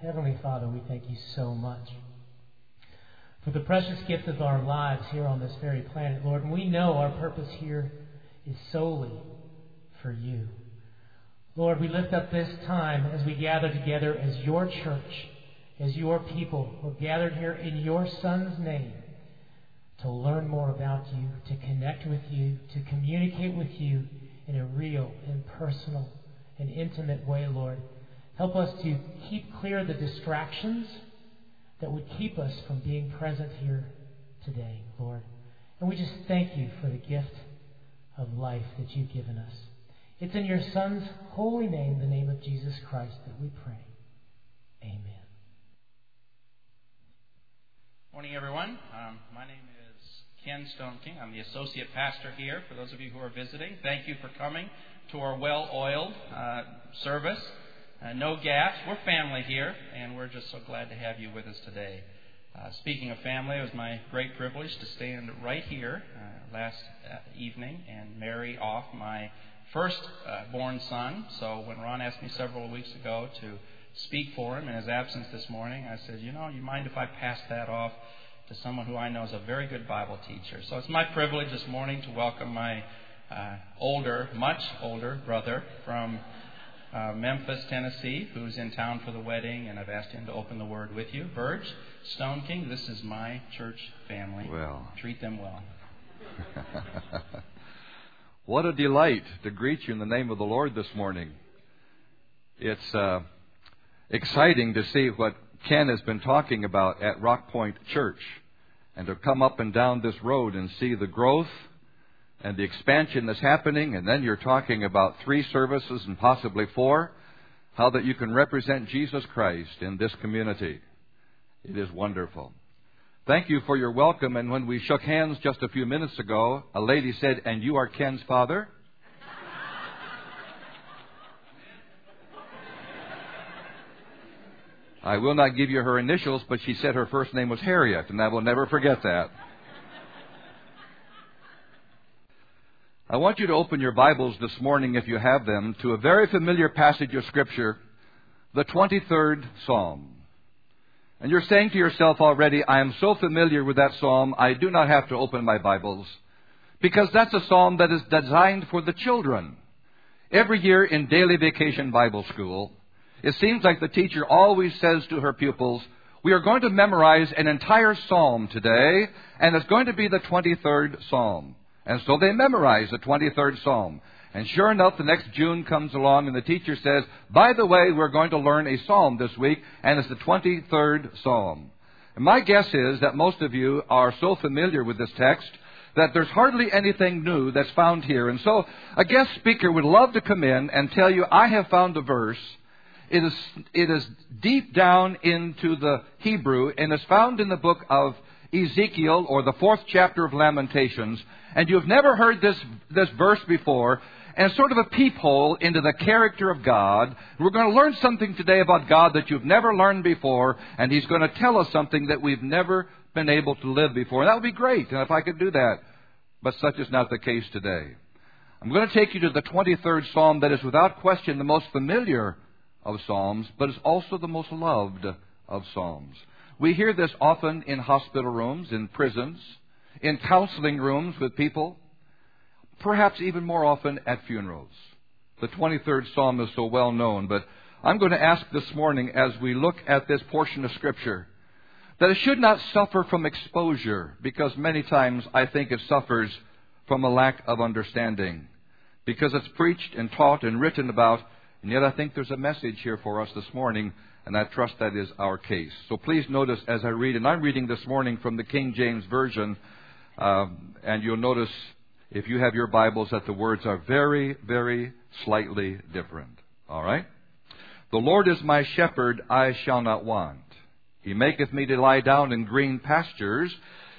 Heavenly Father, we thank you so much for the precious gift of our lives here on this very planet, Lord. And we know our purpose here is solely for you. Lord, we lift up this time as we gather together as your church, as your people who are gathered here in your Son's name to learn more about you, to connect with you, to communicate with you in a real and personal and intimate way, Lord. Help us to keep clear the distractions that would keep us from being present here today, Lord. And we just thank you for the gift of life that you've given us. It's in your Son's holy name, the name of Jesus Christ, that we pray. Amen. Morning, everyone. Um, my name is Ken Stoneking. I'm the associate pastor here. For those of you who are visiting, thank you for coming to our well-oiled uh, service. Uh, no gaps. We're family here, and we're just so glad to have you with us today. Uh, speaking of family, it was my great privilege to stand right here uh, last uh, evening and marry off my first uh, born son. So when Ron asked me several weeks ago to speak for him in his absence this morning, I said, you know, you mind if I pass that off to someone who I know is a very good Bible teacher? So it's my privilege this morning to welcome my uh, older, much older brother from uh, Memphis, Tennessee, who's in town for the wedding, and I've asked him to open the word with you. Burge, Stoneking, this is my church family. Well. Treat them well. what a delight to greet you in the name of the Lord this morning. It's uh, exciting to see what Ken has been talking about at Rock Point Church and to come up and down this road and see the growth and the expansion that's happening, and then you're talking about three services and possibly four, how that you can represent Jesus Christ in this community. It is wonderful. Thank you for your welcome. And when we shook hands just a few minutes ago, a lady said, And you are Ken's father? I will not give you her initials, but she said her first name was Harriet, and I will never forget that. I want you to open your Bibles this morning, if you have them, to a very familiar passage of Scripture, the 23rd Psalm. And you're saying to yourself already, I am so familiar with that psalm, I do not have to open my Bibles. Because that's a psalm that is designed for the children. Every year in daily vacation Bible school, it seems like the teacher always says to her pupils, we are going to memorize an entire psalm today, and it's going to be the 23rd psalm. And so they memorize the 23rd Psalm. And sure enough, the next June comes along and the teacher says, by the way, we're going to learn a Psalm this week, and it's the 23rd Psalm. And my guess is that most of you are so familiar with this text that there's hardly anything new that's found here. And so a guest speaker would love to come in and tell you, I have found a verse. It is, it is deep down into the Hebrew and is found in the book of Ezekiel or the fourth chapter of Lamentations and you've never heard this, this verse before, and sort of a peephole into the character of God. We're going to learn something today about God that you've never learned before, and He's going to tell us something that we've never been able to live before. And that would be great, if I could do that. But such is not the case today. I'm going to take you to the 23rd Psalm that is without question the most familiar of Psalms, but is also the most loved of Psalms. We hear this often in hospital rooms, in prisons, in counseling rooms with people, perhaps even more often at funerals. The 23rd Psalm is so well known, but I'm going to ask this morning as we look at this portion of Scripture that it should not suffer from exposure because many times I think it suffers from a lack of understanding because it's preached and taught and written about, and yet I think there's a message here for us this morning, and I trust that is our case. So please notice as I read, and I'm reading this morning from the King James Version, um, and you'll notice if you have your Bibles that the words are very, very slightly different. All right? The Lord is my shepherd, I shall not want. He maketh me to lie down in green pastures.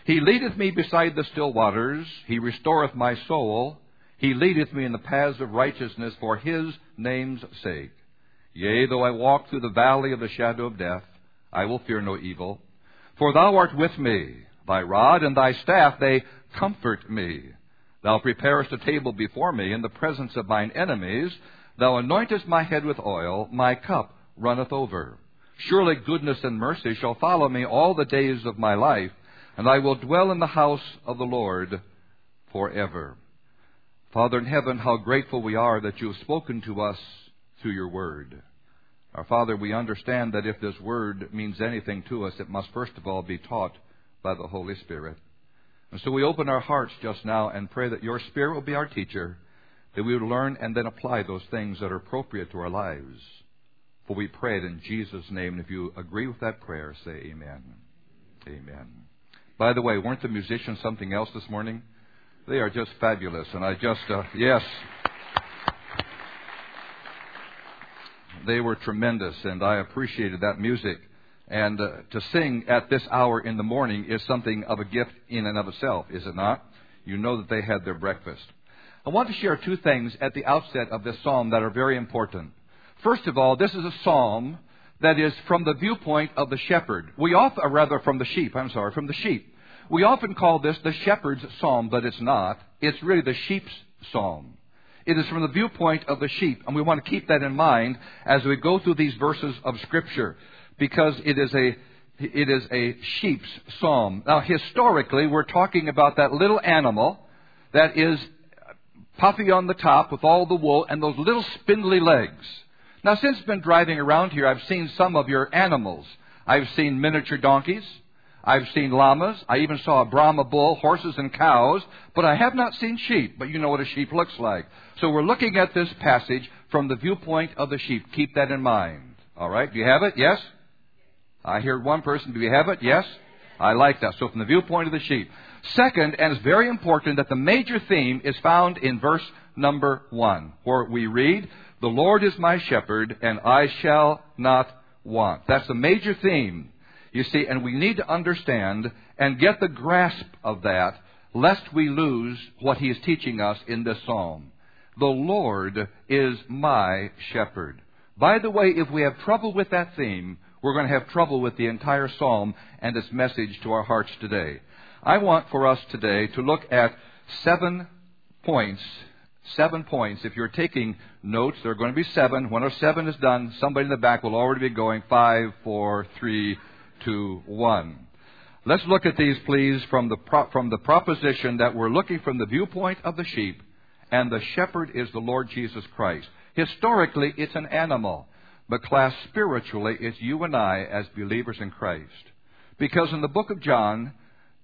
He leadeth me beside the still waters. He restoreth my soul. He leadeth me in the paths of righteousness for his name's sake. Yea, though I walk through the valley of the shadow of death, I will fear no evil. For thou art with me. Thy rod and thy staff, they comfort me. Thou preparest a table before me in the presence of mine enemies. Thou anointest my head with oil, my cup runneth over. Surely goodness and mercy shall follow me all the days of my life, and I will dwell in the house of the Lord forever. Father in heaven, how grateful we are that you have spoken to us through your word. Our Father, we understand that if this word means anything to us, it must first of all be taught by the Holy Spirit. And so we open our hearts just now and pray that your Spirit will be our teacher, that we would learn and then apply those things that are appropriate to our lives. For we pray it in Jesus' name. And if you agree with that prayer, say amen. Amen. By the way, weren't the musicians something else this morning? They are just fabulous. And I just, uh, yes. They were tremendous, and I appreciated that music. And uh, to sing at this hour in the morning is something of a gift in and of itself, is it not? You know that they had their breakfast. I want to share two things at the outset of this psalm that are very important. First of all, this is a psalm that is from the viewpoint of the shepherd. We often, or rather from the sheep, I'm sorry, from the sheep. We often call this the shepherd's psalm, but it's not. It's really the sheep's psalm. It is from the viewpoint of the sheep, and we want to keep that in mind as we go through these verses of Scripture, because it is a it is a sheep's psalm. Now, historically, we're talking about that little animal that is puffy on the top with all the wool and those little spindly legs. Now, since I've been driving around here, I've seen some of your animals. I've seen miniature donkeys. I've seen llamas. I even saw a Brahma bull, horses and cows, but I have not seen sheep. But you know what a sheep looks like. So we're looking at this passage from the viewpoint of the sheep. Keep that in mind. All right? Do you have it? Yes? I hear one person. Do you have it? Yes? I like that. So from the viewpoint of the sheep. Second, and it's very important that the major theme is found in verse number one, where we read, The Lord is my shepherd, and I shall not want. That's the major theme. You see, and we need to understand and get the grasp of that, lest we lose what he is teaching us in this psalm. The Lord is my shepherd. By the way, if we have trouble with that theme, we're going to have trouble with the entire psalm and its message to our hearts today. I want for us today to look at seven points. Seven points. If you're taking notes, there are going to be seven. When our seven is done, somebody in the back will already be going five, four, three, two, one. Let's look at these, please, from the, pro- from the proposition that we're looking from the viewpoint of the sheep, and the shepherd is the Lord Jesus Christ. Historically, it's an animal, but class spiritually, it's you and I as believers in Christ. Because in the book of John,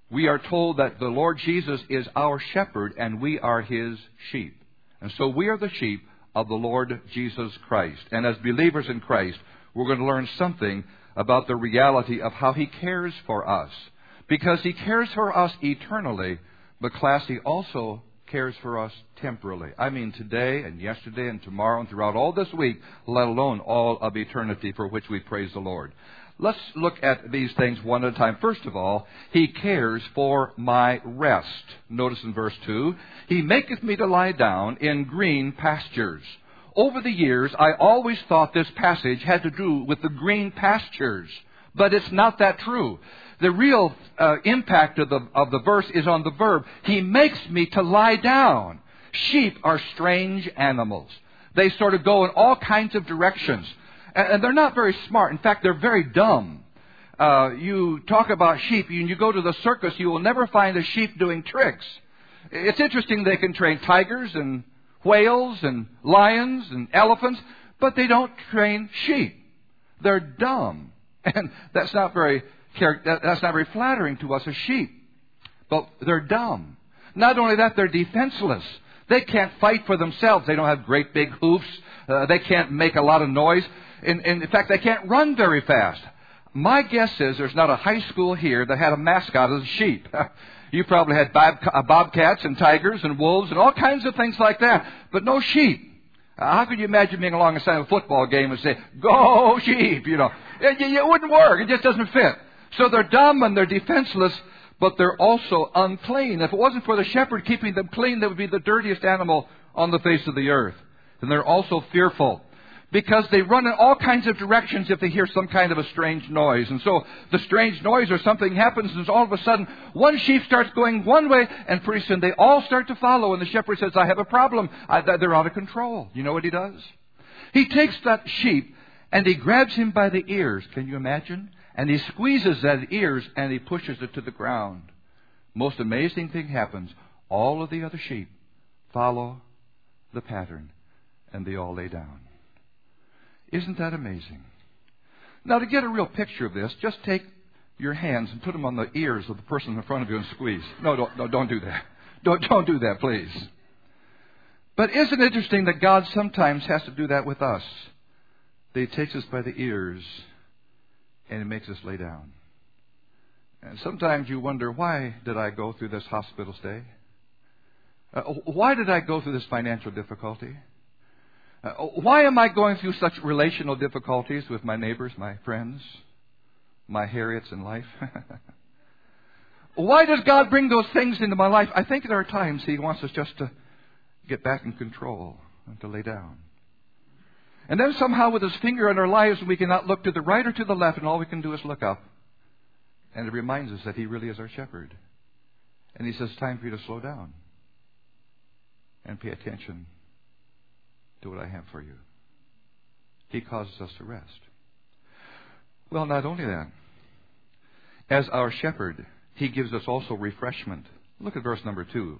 we are told that the Lord Jesus is our shepherd and we are his sheep. And so we are the sheep of the Lord Jesus Christ. And as believers in Christ, we're going to learn something about the reality of how he cares for us. Because he cares for us eternally, but class, he also cares for us temporally. I mean today and yesterday and tomorrow and throughout all this week, let alone all of eternity for which we praise the Lord. Let's look at these things one at a time. First of all, He cares for my rest. Notice in verse 2, He maketh me to lie down in green pastures. Over the years, I always thought this passage had to do with the green pastures, but it's not that true. The real uh, impact of the, of the verse is on the verb. He makes me to lie down. Sheep are strange animals. They sort of go in all kinds of directions. And they're not very smart. In fact, they're very dumb. Uh, you talk about sheep, and you go to the circus, you will never find a sheep doing tricks. It's interesting they can train tigers and whales and lions and elephants, but they don't train sheep. They're dumb. And that's not very, that's not very flattering to us as sheep. But they're dumb. Not only that, they're defenseless. They can't fight for themselves. They don't have great big hoofs. Uh, they can't make a lot of noise. In, in fact, they can't run very fast. My guess is there's not a high school here that had a mascot as a sheep. you probably had bob, uh, bobcats and tigers and wolves and all kinds of things like that, but no sheep. Uh, how could you imagine being alongside a football game and say, "Go sheep"? You know, it, it wouldn't work. It just doesn't fit. So they're dumb and they're defenseless, but they're also unclean. If it wasn't for the shepherd keeping them clean, they would be the dirtiest animal on the face of the earth. And they're also fearful because they run in all kinds of directions if they hear some kind of a strange noise. And so the strange noise or something happens, and all of a sudden one sheep starts going one way, and pretty soon they all start to follow. And the shepherd says, "I have a problem. I, they're out of control." You know what he does? He takes that sheep And he grabs him by the ears. Can you imagine? And he squeezes that ears and he pushes it to the ground. Most amazing thing happens. All of the other sheep follow the pattern and they all lay down. Isn't that amazing? Now, to get a real picture of this, just take your hands and put them on the ears of the person in front of you and squeeze. No, don't, no, don't do that. Don't, don't do that, please. But isn't it interesting that God sometimes has to do that with us? That He takes us by the ears and He makes us lay down. And sometimes you wonder, why did I go through this hospital stay? Uh, why did I go through this financial difficulty? Uh, why am I going through such relational difficulties with my neighbors, my friends, my Harriets in life? why does God bring those things into my life? I think there are times He wants us just to get back in control and to lay down. And then somehow with his finger on our lives, we cannot look to the right or to the left, and all we can do is look up. And it reminds us that he really is our shepherd. And he says, time for you to slow down and pay attention to what I have for you. He causes us to rest. Well, not only that, as our shepherd, he gives us also refreshment. Look at verse number two.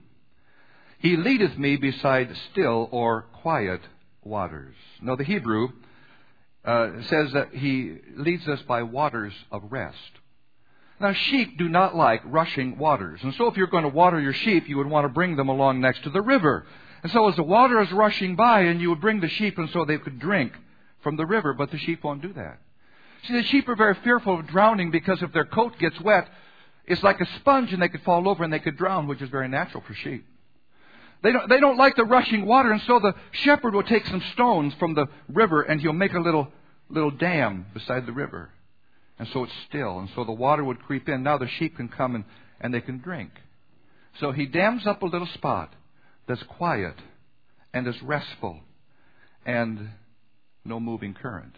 He leadeth me beside still or quiet waters. Now, the Hebrew uh, says that he leads us by waters of rest. Now, sheep do not like rushing waters. And so, if you're going to water your sheep, you would want to bring them along next to the river. And so, as the water is rushing by, and you would bring the sheep, and so they could drink from the river, but the sheep won't do that. See, the sheep are very fearful of drowning because if their coat gets wet, it's like a sponge and they could fall over and they could drown, which is very natural for sheep. They don't, they don't like the rushing water, and so the shepherd will take some stones from the river and he'll make a little, little dam beside the river. And so it's still, and so the water would creep in. Now the sheep can come and, and they can drink. So he dams up a little spot that's quiet and is restful and no moving current.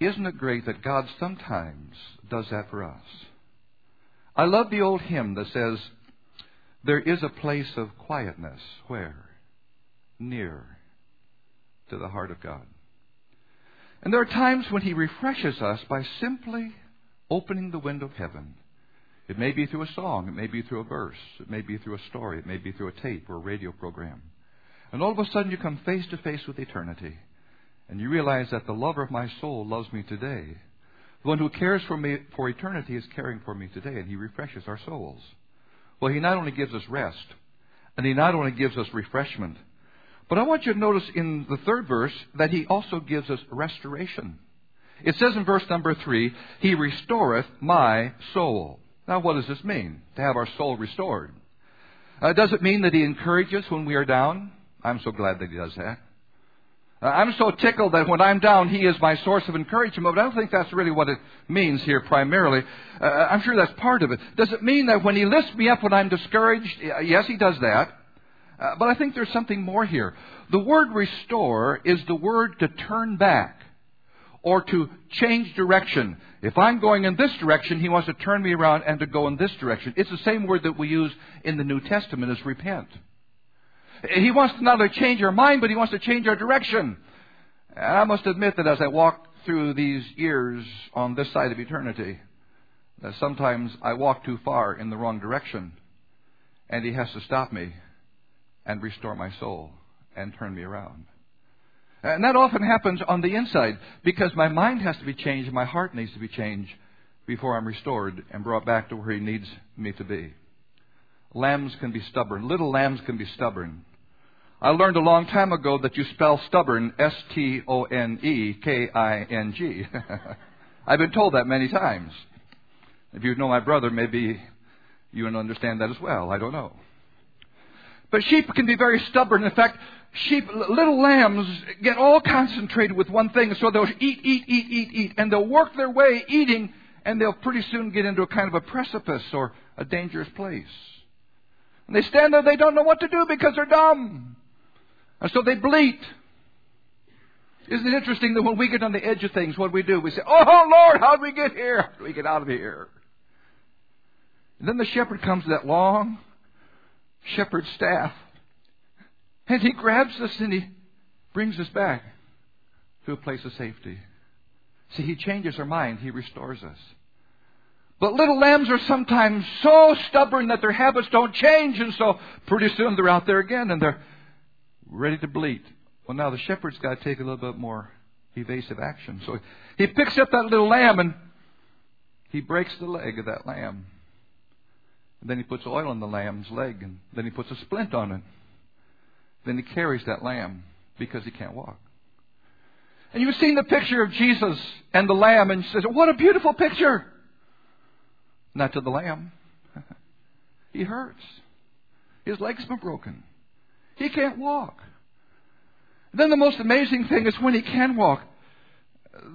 Isn't it great that God sometimes does that for us? I love the old hymn that says, there is a place of quietness. Where? Near to the heart of God. And there are times when He refreshes us by simply opening the window of heaven. It may be through a song, it may be through a verse, it may be through a story, it may be through a tape or a radio program. And all of a sudden you come face to face with eternity. And you realize that the lover of my soul loves me today. The one who cares for me for eternity is caring for me today, and he refreshes our souls. Well, He not only gives us rest, and He not only gives us refreshment, but I want you to notice in the third verse that He also gives us restoration. It says in verse number three, He restoreth my soul. Now, what does this mean? To have our soul restored. Uh, does it mean that He encourages when we are down? I'm so glad that He does that. Uh, I'm so tickled that when I'm down, He is my source of encouragement, but I don't think that's really what it means here primarily. Uh, I'm sure that's part of it. Does it mean that when He lifts me up when I'm discouraged? Yes, He does that. Uh, but I think there's something more here. The word restore is the word to turn back or to change direction. If I'm going in this direction, He wants to turn me around and to go in this direction. It's the same word that we use in the New Testament as repent. He wants to not only change our mind, but He wants to change our direction. And I must admit that as I walk through these years on this side of eternity, that sometimes I walk too far in the wrong direction, and He has to stop me and restore my soul and turn me around. Uh, and that often happens on the inside because my mind has to be changed my heart needs to be changed before I'm restored and brought back to where He needs me to be. Lambs can be stubborn. Little lambs can be stubborn. I learned a long time ago that you spell stubborn S T O N E K I N G. I've been told that many times. If you know my brother, maybe you understand that as well. I don't know. But sheep can be very stubborn. In fact, sheep, little lambs, get all concentrated with one thing, so they'll eat, eat, eat, eat, eat, and they'll work their way eating, and they'll pretty soon get into a kind of a precipice or a dangerous place. And they stand there, they don't know what to do because they're dumb. And so they bleat. Isn't it interesting that when we get on the edge of things, what do we do? We say, Oh Lord, how do we get here? How do we get out of here? And then the shepherd comes with that long shepherd staff. And he grabs us and he brings us back to a place of safety. See, He changes our mind. He restores us. But little lambs are sometimes so stubborn that their habits don't change, and so pretty soon they're out there again and they're ready to bleat. Well, now the shepherd's got to take a little bit more evasive action. So he picks up that little lamb and he breaks the leg of that lamb. And then he puts oil on the lamb's leg, and then he puts a splint on it. Then he carries that lamb because he can't walk. And you've seen the picture of Jesus and the lamb, and says, What a beautiful picture! Not to the lamb. he hurts. His leg's been broken. He can't walk. Then the most amazing thing is when he can walk,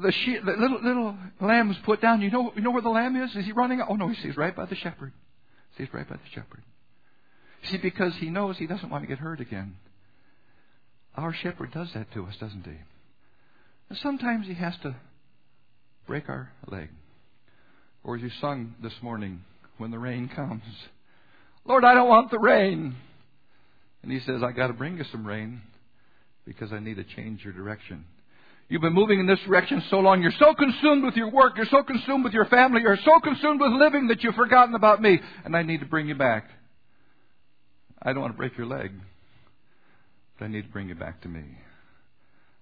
the, sheep, the little, little lamb is put down. You know, you know where the lamb is? Is he running? Oh no, he's right by the shepherd. Stays right by the shepherd. See, because he knows he doesn't want to get hurt again. Our shepherd does that to us, doesn't he? And sometimes he has to break our leg. Or as you sung this morning, when the rain comes, Lord, I don't want the rain. And he says, I got to bring you some rain because I need to change your direction. You've been moving in this direction so long. You're so consumed with your work. You're so consumed with your family. You're so consumed with living that you've forgotten about me. And I need to bring you back. I don't want to break your leg, but I need to bring you back to me.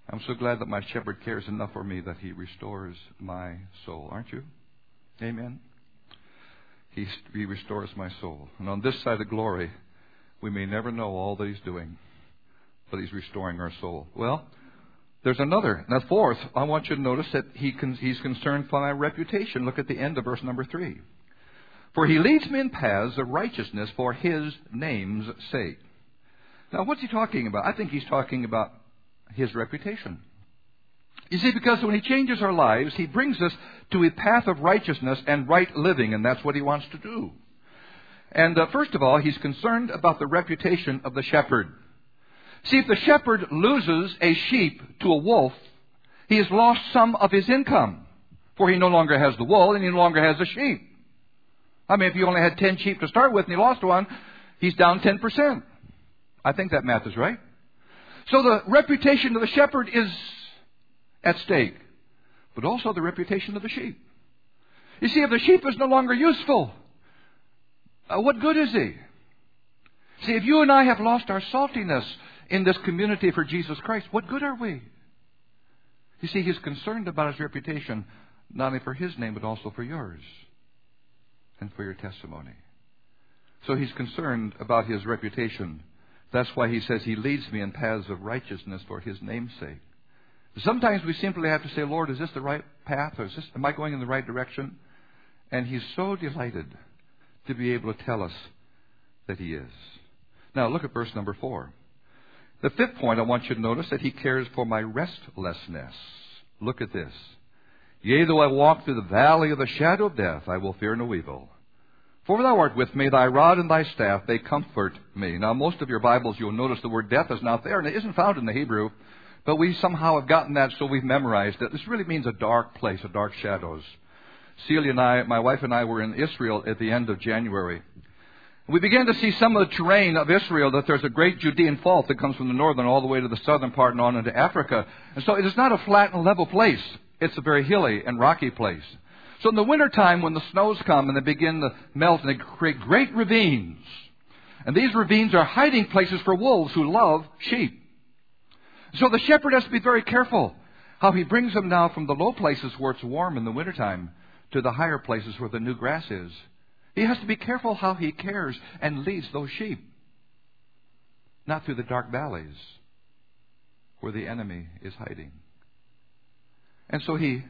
I'm so glad that my shepherd cares enough for me that he restores my soul. Aren't you? Amen. He, he restores my soul. And on this side of glory, we may never know all that he's doing, but he's restoring our soul. Well, there's another. Now, fourth, I want you to notice that he he's concerned for my reputation. Look at the end of verse number three. For he leads me in paths of righteousness for his name's sake. Now, what's he talking about? I think he's talking about his reputation. You see, because when he changes our lives, he brings us to a path of righteousness and right living, and that's what he wants to do. And uh, first of all, he's concerned about the reputation of the shepherd. See, if the shepherd loses a sheep to a wolf, he has lost some of his income, for he no longer has the wool and he no longer has the sheep. I mean, if he only had 10 sheep to start with and he lost one, he's down 10%. I think that math is right. So the reputation of the shepherd is at stake, but also the reputation of the sheep. You see, if the sheep is no longer useful, uh, what good is he? See, if you and I have lost our saltiness in this community for Jesus Christ, what good are we? You see, he's concerned about his reputation, not only for his name, but also for yours and for your testimony. So he's concerned about his reputation. That's why he says he leads me in paths of righteousness for his name's sake. Sometimes we simply have to say, Lord, is this the right path? Or is this, am I going in the right direction? And he's so delighted to be able to tell us that he is. Now look at verse number four. The fifth point I want you to notice that he cares for my restlessness. Look at this. Yea, though I walk through the valley of the shadow of death, I will fear no evil. For thou art with me, thy rod and thy staff, they comfort me. Now, most of your Bibles, you'll notice the word death is not there, and it isn't found in the Hebrew, but we somehow have gotten that, so we've memorized it. This really means a dark place, a dark shadows. Celia and I, my wife and I, were in Israel at the end of January. We begin to see some of the terrain of Israel that there's a great Judean fault that comes from the northern all the way to the southern part and on into Africa. And so it is not a flat and level place. It's a very hilly and rocky place. So in the wintertime, when the snows come and they begin to melt and they create great ravines, and these ravines are hiding places for wolves who love sheep. So the shepherd has to be very careful how he brings them now from the low places where it's warm in the wintertime to the higher places where the new grass is. He has to be careful how he cares and leads those sheep. Not through the dark valleys where the enemy is hiding. And so he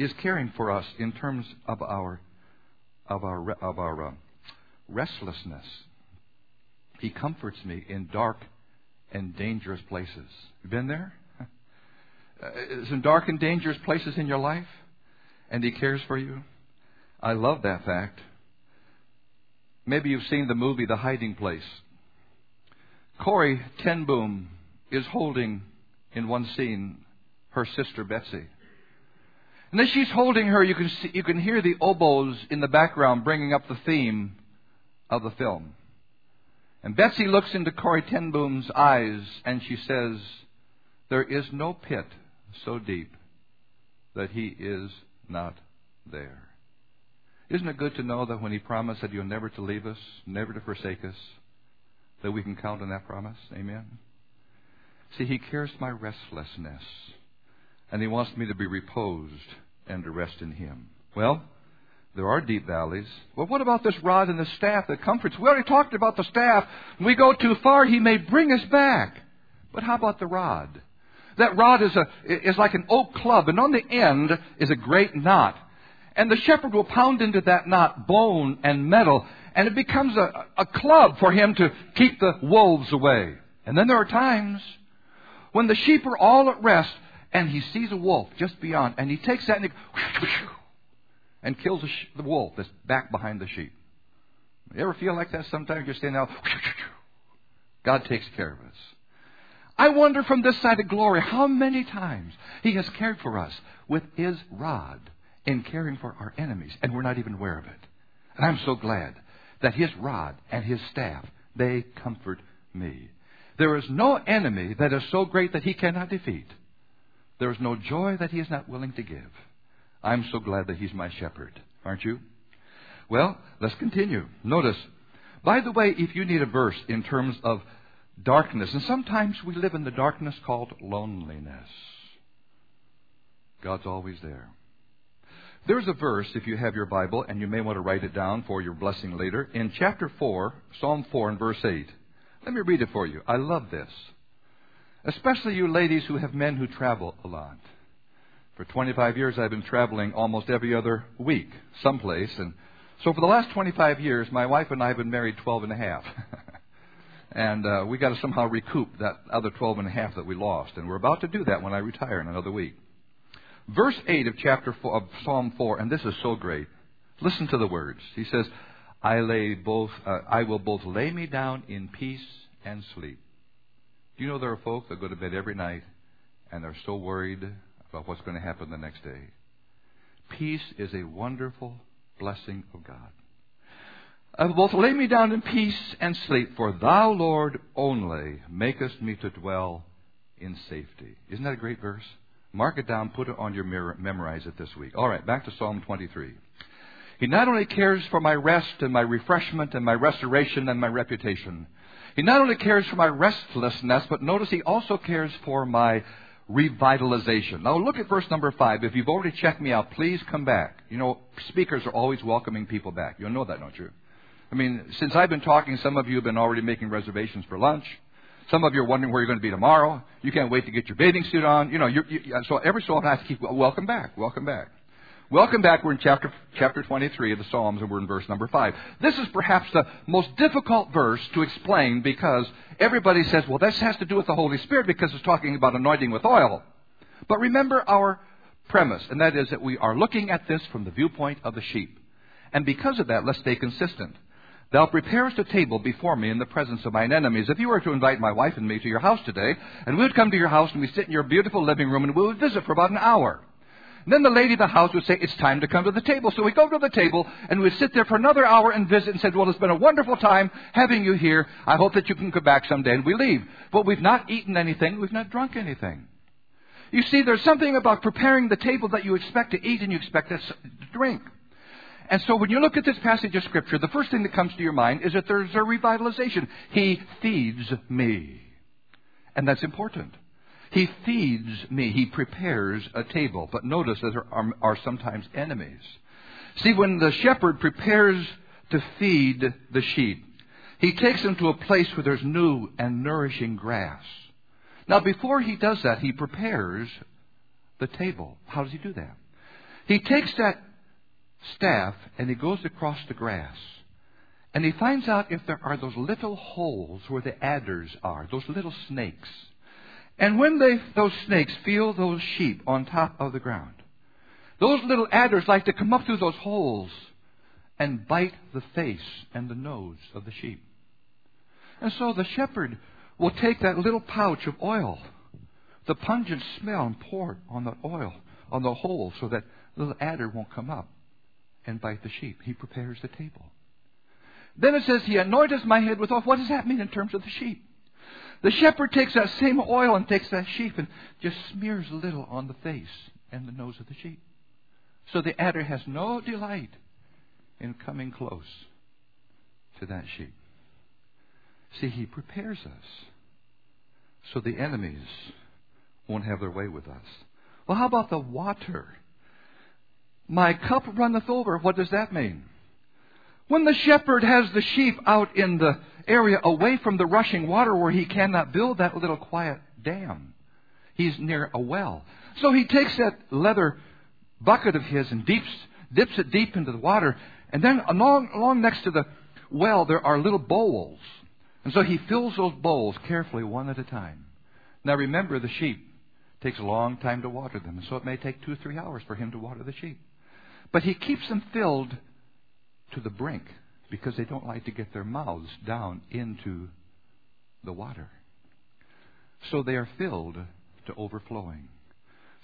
is caring for us in terms of our of our of our uh, restlessness. He comforts me in dark and dangerous places. You been there? Uh, some dark and dangerous places in your life, and He cares for you. I love that fact. Maybe you've seen the movie The Hiding Place. Corrie ten Boom is holding in one scene her sister Betsy. And as she's holding her, you can, see, you can hear the oboes in the background bringing up the theme of the film. And Betsy looks into Corrie ten Boom's eyes and she says, There is no pit so deep that He is not there. Isn't it good to know that when He promised that You're never to leave us, never to forsake us, that we can count on that promise? Amen. See, He cares my restlessness, and He wants me to be reposed and to rest in Him. Well, there are deep valleys. Well, what about this rod and the staff that comforts? We already talked about the staff. When we go too far, He may bring us back. But how about the rod? That rod is, a, is like an oak club, and on the end is a great knot. And the shepherd will pound into that knot bone and metal, and it becomes a, a club for him to keep the wolves away. And then there are times when the sheep are all at rest, and he sees a wolf just beyond, and he takes that and, he, and kills the, the wolf that's back behind the sheep. You ever feel like that sometimes? You're standing out, God takes care of us. I wonder from this side of glory how many times He has cared for us with His rod in caring for our enemies, and we're not even aware of it. And I'm so glad that His rod and His staff, they comfort me. There is no enemy that is so great that He cannot defeat. There is no joy that He is not willing to give. I'm so glad that He's my shepherd, aren't you? Well, let's continue. Notice, by the way, if you need a verse in terms of darkness. And sometimes we live in the darkness called loneliness. God's always there. There's a verse, if you have your Bible, and you may want to write it down for your blessing later, in chapter 4, Psalm 4, and verse 8. Let me read it for you. I love this. Especially you ladies who have men who travel a lot. For 25 years, I've been traveling almost every other week, someplace. And so for the last 25 years, my wife and I have been married 12 and a half. And uh, we got to somehow recoup that other 12 and a half that we lost. And we're about to do that when I retire in another week. Verse 8 of chapter 4, of Psalm 4, and this is so great. Listen to the words. He says, I lay both, uh, I will both lay me down in peace and sleep. Do you know there are folk that go to bed every night and they're so worried about what's going to happen the next day? Peace is a wonderful blessing of God. I will both lay me down in peace and sleep, for thou, Lord, only makest me to dwell in safety. Isn't that a great verse? Mark it down, put it on your mirror, memorize it this week. All right, back to Psalm 23. He not only cares for my rest and my refreshment and my restoration and my reputation, he not only cares for my restlessness, but notice he also cares for my revitalization. Now look at verse number five. If you've already checked me out, please come back. You know, speakers are always welcoming people back. You know that, don't you? I mean, since I've been talking, some of you have been already making reservations for lunch. Some of you are wondering where you're going to be tomorrow. You can't wait to get your bathing suit on. You know, you, so every so often I have to keep, welcome back, welcome back. Welcome back. We're in chapter, chapter 23 of the Psalms, and we're in verse number 5. This is perhaps the most difficult verse to explain because everybody says, well, this has to do with the Holy Spirit because it's talking about anointing with oil. But remember our premise, and that is that we are looking at this from the viewpoint of the sheep. And because of that, let's stay consistent. Thou preparest a table before me in the presence of mine enemies. If you were to invite my wife and me to your house today, and we would come to your house and we sit in your beautiful living room and we would visit for about an hour. And then the lady of the house would say, it's time to come to the table. So we go to the table and we'd sit there for another hour and visit and said, well, it's been a wonderful time having you here. I hope that you can come back someday. And we leave. But we've not eaten anything. We've not drunk anything. You see, there's something about preparing the table that you expect to eat and you expect to drink. And so when you look at this passage of Scripture, the first thing that comes to your mind is that there's a revitalization. He feeds me. And that's important. He feeds me. He prepares a table. But notice that there are, are sometimes enemies. See, when the shepherd prepares to feed the sheep, he takes them to a place where there's new and nourishing grass. Now, before he does that, he prepares the table. How does he do that? He takes that staff and he goes across the grass. And he finds out if there are those little holes where the adders are, those little snakes. And when they, those snakes feel those sheep on top of the ground, those little adders like to come up through those holes and bite the face and the nose of the sheep. And so the shepherd will take that little pouch of oil, the pungent smell, and pour it on the oil, on the hole, so that little adder won't come up and bite the sheep. He prepares the table. Then it says, He anointeth my head with oil. What does that mean in terms of the sheep? the shepherd takes that same oil and takes that sheep and just smears a little on the face and the nose of the sheep. So the adder has no delight in coming close to that sheep. See, he prepares us so the enemies won't have their way with us. Well, how about the water? My cup runneth over. What does that mean? When the shepherd has the sheep out in the area away from the rushing water where he cannot build that little quiet dam, he's near a well. So he takes that leather bucket of his and dips, dips it deep into the water, and then along, along next to the well there are little bowls. And so he fills those bowls carefully one at a time. Now remember, the sheep takes a long time to water them, and so it may take two or three hours for him to water the sheep. But he keeps them filled to the brink because they don't like to get their mouths down into the water. So they are filled to overflowing.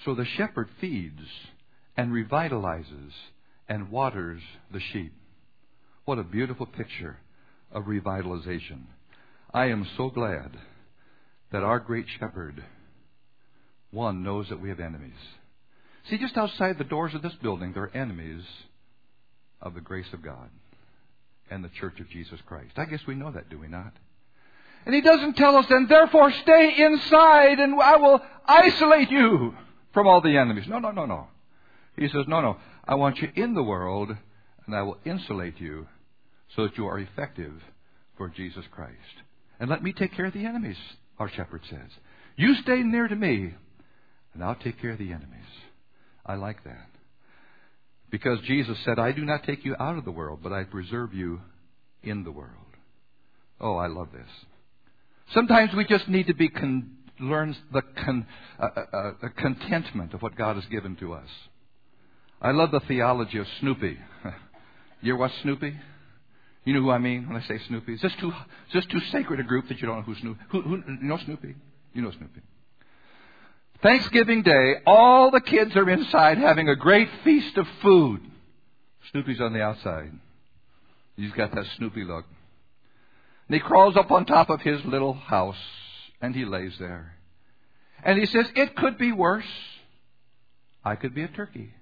So the shepherd feeds and revitalizes and waters the sheep. What a beautiful picture of revitalization. I am so glad that our great shepherd, one, knows that we have enemies. See, just outside the doors of this building, there are enemies of the grace of God and the church of Jesus Christ. I guess we know that, do we not? And he doesn't tell us then, therefore stay inside and I will isolate you from all the enemies. No, no, no, no. He says, no, no. I want you in the world and I will insulate you so that you are effective for Jesus Christ. And let me take care of the enemies, our shepherd says. You stay near to me and I'll take care of the enemies. I like that. Because Jesus said, I do not take you out of the world, but I preserve you in the world. Oh, I love this. Sometimes we just need to be con- learn the con- uh, uh, uh, contentment of what God has given to us. I love the theology of Snoopy. you watch Snoopy? You know who I mean when I say Snoopy? Is this too, is this too sacred a group that you don't know who Snoopy? Who, who, you know Snoopy? You know Snoopy. Thanksgiving Day, all the kids are inside having a great feast of food. Snoopy's on the outside. He's got that Snoopy look. And he crawls up on top of his little house and he lays there. And he says, It could be worse. I could be a turkey.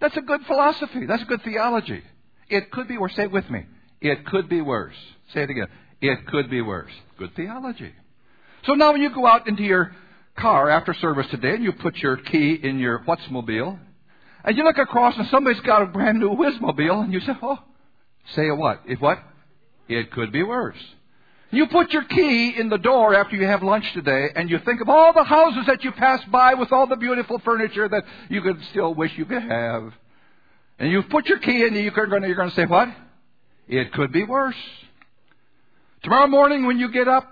That's a good philosophy. That's a good theology. It could be worse. Say it with me. It could be worse. Say it again. It could be worse. Good theology. So now when you go out into your car after service today and you put your key in your what'smobile, and you look across and somebody's got a brand new Whizmobile, and you say, oh, say a what? If what? It could be worse. You put your key in the door after you have lunch today, and you think of all the houses that you pass by with all the beautiful furniture that you could still wish you could have. And you put your key in, and you're going to, you're going to say, what? It could be worse. Tomorrow morning when you get up,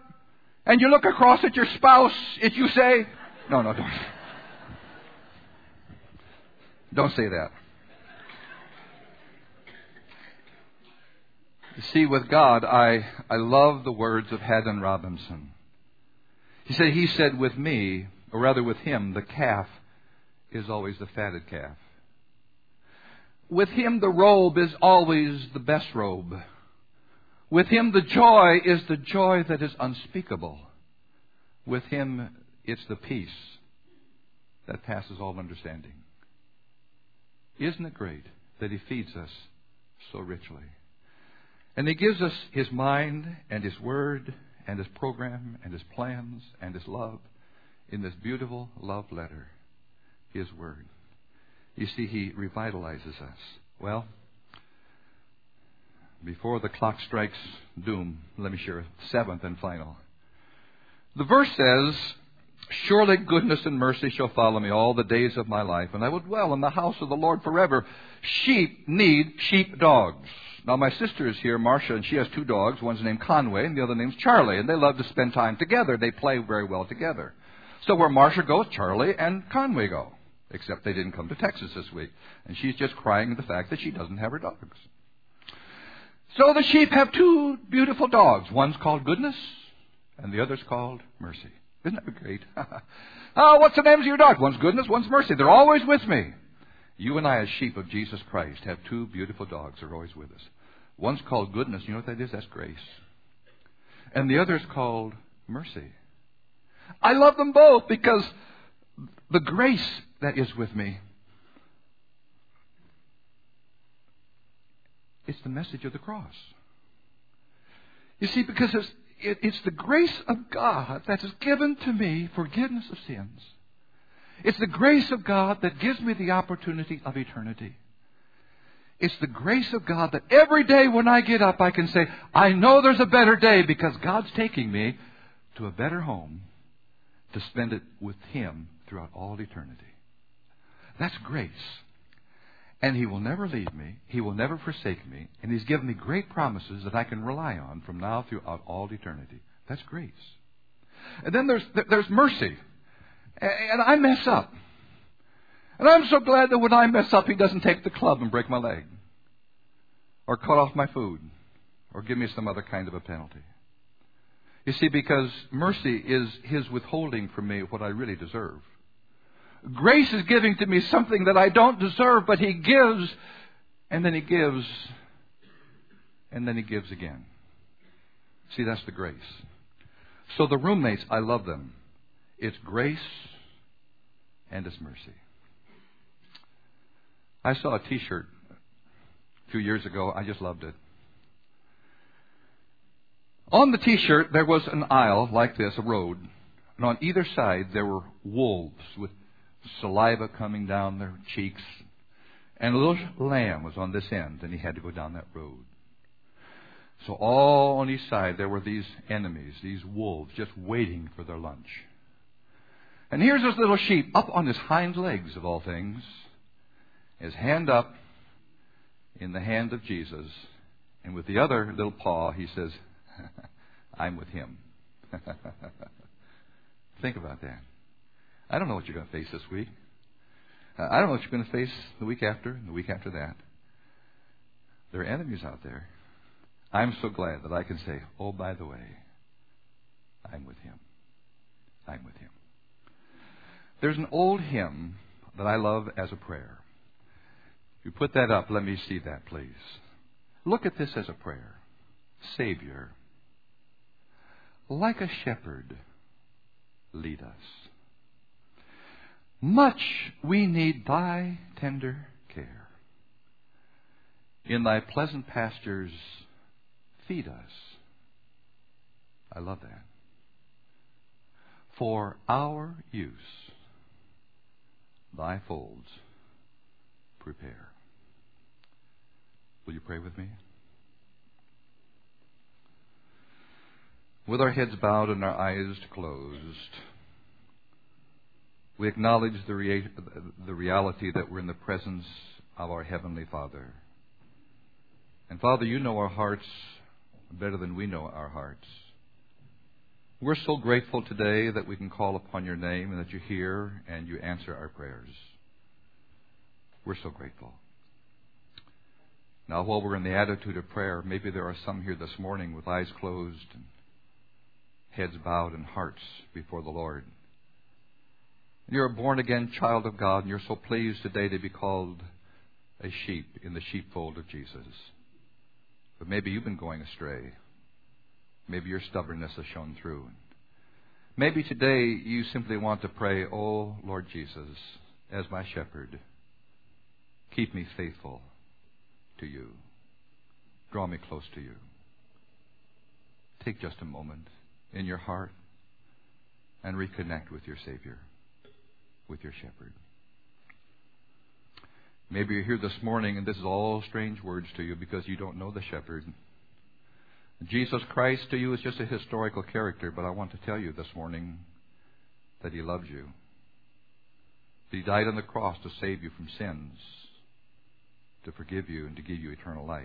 and you look across at your spouse, if you say, no, no, don't. Don't say that. You see, with God, I, I love the words of Haddon Robinson. He said, He said, with me, or rather with him, the calf is always the fatted calf. With him, the robe is always the best robe. With him, the joy is the joy that is unspeakable. With him, it's the peace that passes all understanding. Isn't it great that he feeds us so richly? And he gives us his mind and his word and his program and his plans and his love in this beautiful love letter, his word. You see, he revitalizes us. Well, before the clock strikes doom, let me share seventh and final. The verse says, Surely goodness and mercy shall follow me all the days of my life, and I will dwell in the house of the Lord forever. Sheep need sheep dogs. Now, my sister is here, Marcia, and she has two dogs. One's named Conway, and the other name's Charlie, and they love to spend time together. They play very well together. So where Marcia goes, Charlie and Conway go. Except they didn't come to Texas this week, and she's just crying the fact that she doesn't have her dogs. So the sheep have two beautiful dogs. One's called Goodness, and the other's called Mercy. Isn't that great? oh, what's the names of your dogs? One's Goodness, one's Mercy. They're always with me. You and I, as sheep of Jesus Christ, have two beautiful dogs. They're always with us. One's called Goodness. You know what that is? That's grace. and the other is called mercy. I love them both because the grace that is with me it's the message of the cross. You see, because it's, it, it's the grace of God that has given to me forgiveness of sins. It's the grace of God that gives me the opportunity of eternity. It's the grace of God that every day when I get up, I can say, I know there's a better day because God's taking me to a better home to spend it with Him throughout all eternity. That's grace. And He will never leave me. He will never forsake me. And He's given me great promises that I can rely on from now throughout all eternity. That's grace. And then there's, there's mercy. And I mess up. And I'm so glad that when I mess up, He doesn't take the club and break my leg. Or cut off my food. Or give me some other kind of a penalty. You see, because mercy is His withholding from me what I really deserve. Grace is giving to me something that I don't deserve, but He gives, and then He gives, and then He gives again. See, that's the grace. So the roommates, I love them. It's grace and it's mercy. I saw a t shirt a few years ago. I just loved it. On the t shirt, there was an aisle like this, a road, and on either side there were wolves with saliva coming down their cheeks. And a little lamb was on this end, and he had to go down that road. So all on each side there were these enemies, these wolves, just waiting for their lunch. And here's this little sheep up on his hind legs, of all things, his hand up in the hand of Jesus. And with the other little paw, he says, I'm with him. Think about that. I don't know what you're going to face this week. Uh, I don't know what you're going to face the week after and the week after that. There are enemies out there. I'm so glad that I can say, oh, by the way, I'm with him. I'm with him. There's an old hymn that I love as a prayer. If you put that up, let me see that, please. Look at this as a prayer. Savior, like a shepherd, lead us. Much we need thy tender care. In thy pleasant pastures, feed us. I love that. For our use, thy folds prepare. Will you pray with me? With our heads bowed and our eyes closed, we acknowledge the, rea- the reality that we're in the presence of our Heavenly Father. And Father, you know our hearts better than we know our hearts. We're so grateful today that we can call upon your name and that you hear and you answer our prayers. We're so grateful. Now, while we're in the attitude of prayer, maybe there are some here this morning with eyes closed and heads bowed and hearts before the Lord. You're a born again child of God, and you're so pleased today to be called a sheep in the sheepfold of Jesus. But maybe you've been going astray. Maybe your stubbornness has shown through. Maybe today you simply want to pray, Oh, Lord Jesus, as my shepherd, keep me faithful to you. Draw me close to you. Take just a moment in your heart and reconnect with your Savior with your shepherd. Maybe you're here this morning and this is all strange words to you because you don't know the shepherd. Jesus Christ to you is just a historical character, but I want to tell you this morning that He loves you. That He died on the cross to save you from sins, to forgive you, and to give you eternal life.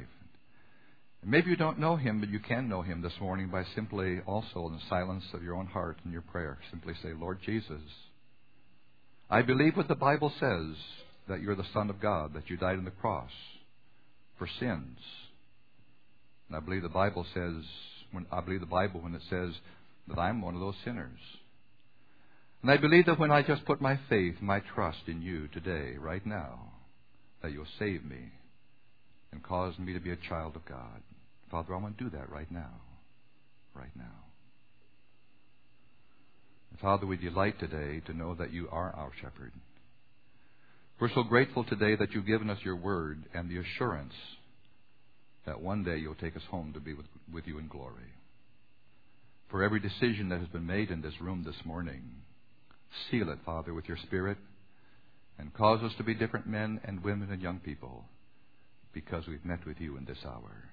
And maybe you don't know Him, but you can know Him this morning by simply also in the silence of your own heart and your prayer, simply say, Lord Jesus, I believe what the Bible says that you're the Son of God, that you died on the cross for sins. And I believe the Bible says, when I believe the Bible when it says that I'm one of those sinners. And I believe that when I just put my faith, my trust in you today, right now, that you'll save me and cause me to be a child of God. Father, I want to do that right now. right now. Father, we delight today to know that you are our shepherd. We're so grateful today that you've given us your word and the assurance that one day you'll take us home to be with, with you in glory. For every decision that has been made in this room this morning, seal it, Father, with your Spirit and cause us to be different men and women and young people because we've met with you in this hour.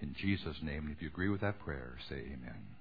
In Jesus' name, if you agree with that prayer, say amen.